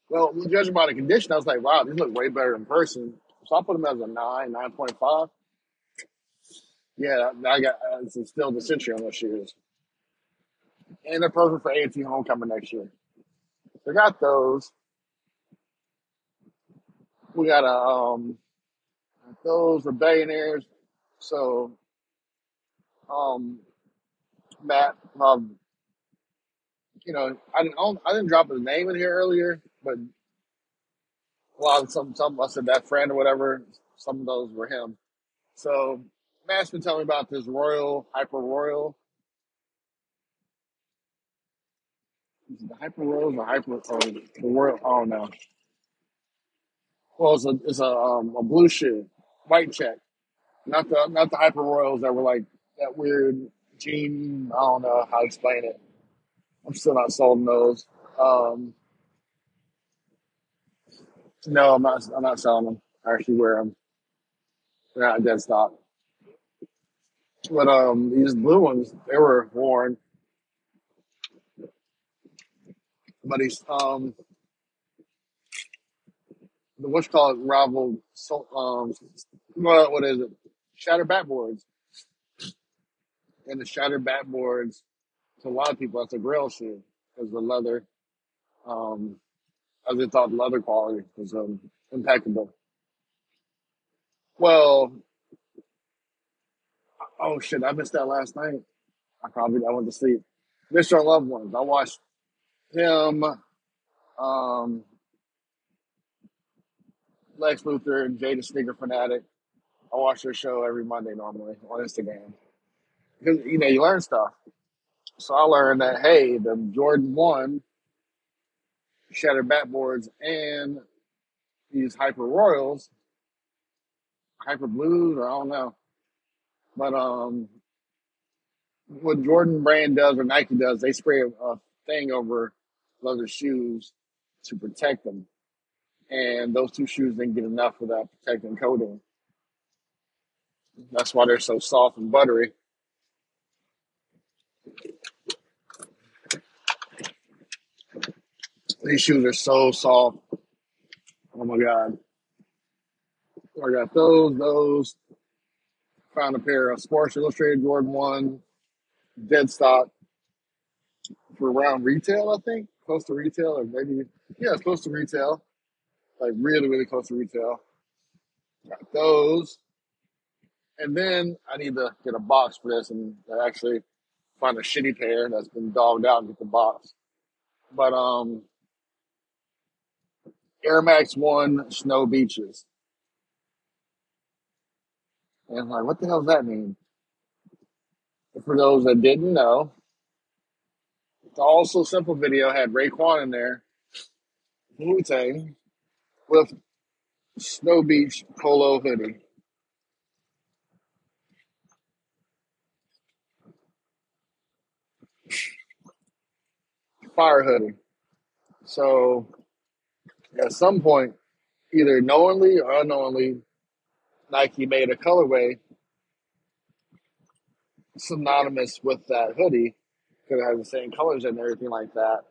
Well, judging by the condition, I was like, wow, these look way better in person. So I put them as a nine, nine point five. Yeah, I got uh, it's still the century on those shoes, and they're perfect for A&T homecoming next year. So I got those. We got a um those are billionaires. So um Matt, um, you know, I didn't own, I didn't drop his name in here earlier, but a lot of some some I said that friend or whatever. Some of those were him. So Matt's been telling me about this Royal Hyper Royal. Is it the Hyper Royals or Hyper or the Royal? Oh no. Well, it's a it's a um, a blue shoe, white check, not the not the Hyper Royals that were like that weird jean. I don't know how to explain it. I'm still not sold on those. Um, no, I'm not. I'm not selling them. I actually wear them. They're not dead stock. But um, these blue ones, they were worn. But he's um, the what's called rival. So um, what what is it? Shattered backboards, and the shattered backboards to a lot of people that's a grail shoe because the leather. Um, I just thought the leather quality was um impeccable. Well, oh shit, I missed that last night. I probably I went to sleep. Missed our Loved Ones. I watched him, um, Lex Luthor, and Jada Sneaker Fanatic. I watch their show every Monday normally on Instagram because you know you learn stuff. So I learned that hey, the Jordan One shattered backboards and these Hyper Royals, Hyper Blues, or I don't know, but um, what Jordan brand does or Nike does, they spray a, thing over leather shoes to protect them, and those two shoes didn't get enough that protecting coating. That's why they're so soft and buttery. These shoes are so soft. Oh my god! I got those. Those found a pair of Sports Illustrated Jordan One dead stock for around retail. I think close to retail, or maybe yeah, close to retail. Like really, really close to retail. Got those, and then I need to get a box for this and actually find a shitty pair that's been dogged out and get the box. But um, Air Max One Snow Beaches, and like, what the hell does that mean? For those that didn't know, the All So Simple video had Raekwon in there, Wu Tang, with Snow Beach polo hoodie, fire hoodie. So at some point, either knowingly or unknowingly, Nike made a colorway synonymous with that hoodie because it had the same colors and everything like that.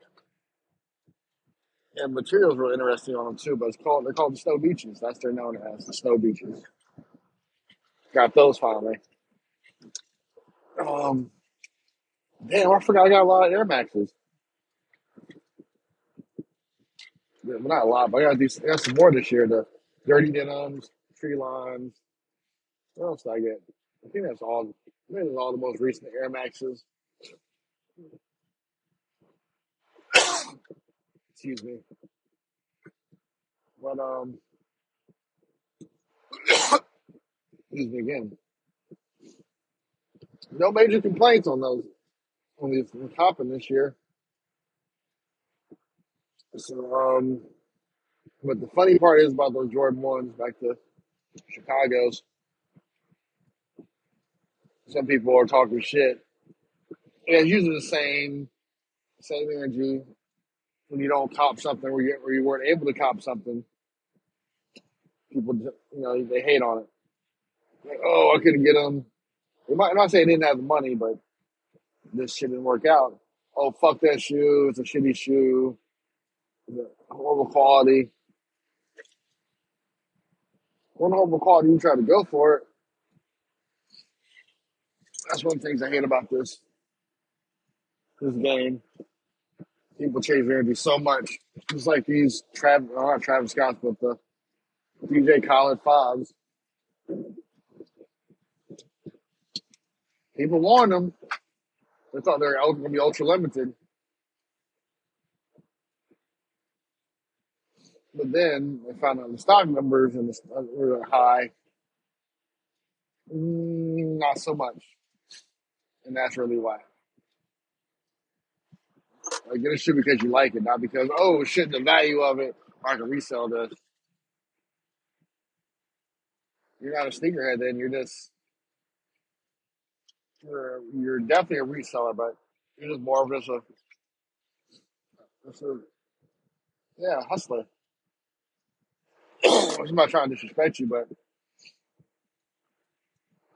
And materials were interesting on them too, but it's called they're called the snow beaches. That's they're known as the snow beaches. Got those finally. Um, damn, I forgot I got a lot of Air Maxes. Well, not a lot, but I got these. I got some more this year. The dirty denims, tree lines. What else did I get? I think that's all. I think that's all the most recent Air Maxes. Excuse me. But um, excuse me again. No major complaints on those. only from copping this year. So, um, but the funny part is about those Jordan ones back to Chicago's. Some people are talking shit. And it's usually the same, same energy when you don't cop something or you, you weren't able to cop something. People, you know, they hate on it. Like, oh, I couldn't get them. They might not say they didn't have the money, but this shit didn't work out. Oh, fuck that shoe. It's a shitty shoe. It's horrible quality. One horrible quality, you try to go for it. That's one of the things I hate about this this game. People chase energy so much. Just like these Travis, not Travis Scott, but the DJ Khaled Fobs. People warned them. They thought they were going to be ultra limited. But then I found out the stock numbers and the stock were high. Mm, not so much. And that's really why. Like, get a because you like it, not because, oh shit, the value of it, I can resell this. You're not a sneakerhead then. You're just, you're, you're definitely a reseller, but you're just more of just a, just a yeah, hustler. I'm not trying to disrespect you, but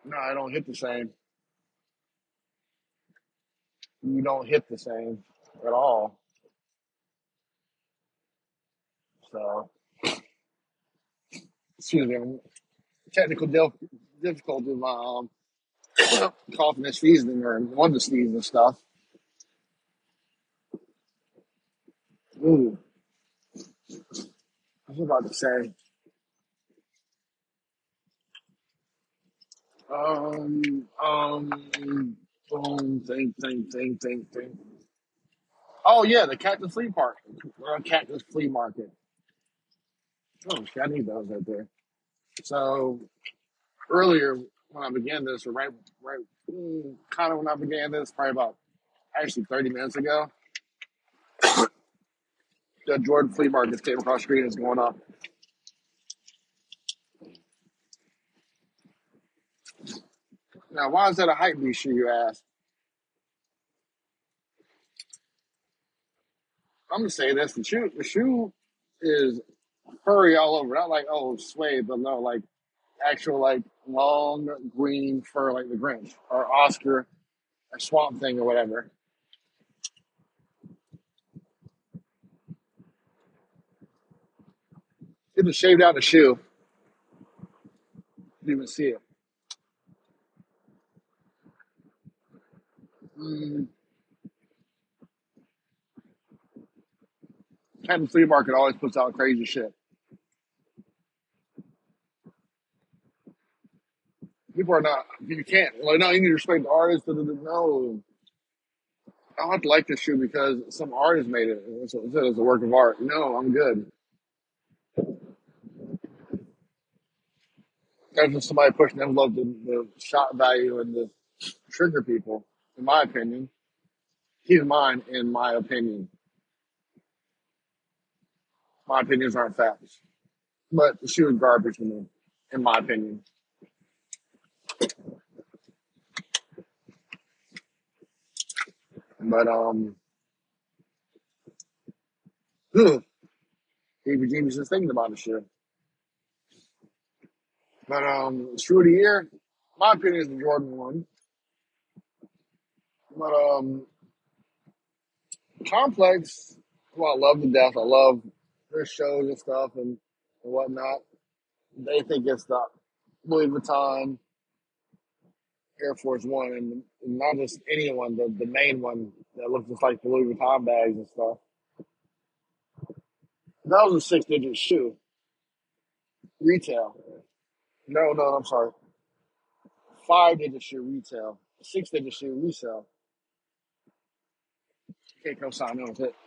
no, I don't hit the same. You don't hit the same at all. So, excuse me, technical dif- difficulty my um, coughing and sneezing or one to sneeze and stuff. Ooh, I was about to say, um, um, boom, think, think, think, think, think. Oh yeah, the Cactus Flea Park, uh, Cactus Flea Market. Oh I need those right there. So earlier when I began this, or right, right, mm, kind of when I began this, probably about actually 30 minutes ago, the Jordan Flea Market came across the street is going up. Now, why is that a hype beast shoe, you ask? I'm gonna say this: the shoe, the shoe is furry all over. Not like oh suede, but no, like actual like long green fur, like the Grinch or Oscar, or Swamp Thing or whatever. It just shaved out the shoe. Didn't even see it. Mm, Flea Market always puts out crazy shit. People are not. You can't. Like, no, you need to respect the artist. No, I don't like this shoe because some artist made it. It's a, a work of art. No, I'm good. That's just somebody pushing envelope, the, the shot value and the trigger people, in my opinion. He's mine, in my opinion. My opinions aren't facts. But the shoe is garbage to me, in my opinion. But, um, ugh, Stevie Genius is thinking about the shoe. But, um, shoe of the year, my opinion is the Jordan one. But, um, Complex, well, I love to death. I love their shows and stuff and, and whatnot. They think it's the Louis Vuitton Air Force One, and, and not just any one, the, the main one that looks just like the Louis Vuitton bags and stuff. That was a six digit shoe, retail. No, no, I'm sorry. Five digit shoe, retail. Six digit shoe, resale. Can't co with it.